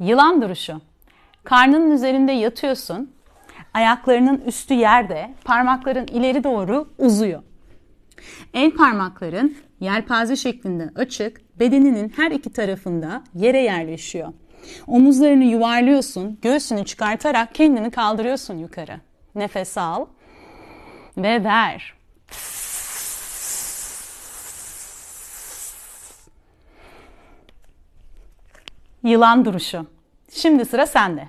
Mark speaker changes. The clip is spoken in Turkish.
Speaker 1: Yılan duruşu. Karnının üzerinde yatıyorsun. Ayaklarının üstü yerde, parmakların ileri doğru uzuyor. El parmakların yelpaze şeklinde açık, bedeninin her iki tarafında yere yerleşiyor. Omuzlarını yuvarlıyorsun, göğsünü çıkartarak kendini kaldırıyorsun yukarı. Nefes al ve ver. Yılan duruşu. Şimdi sıra sende.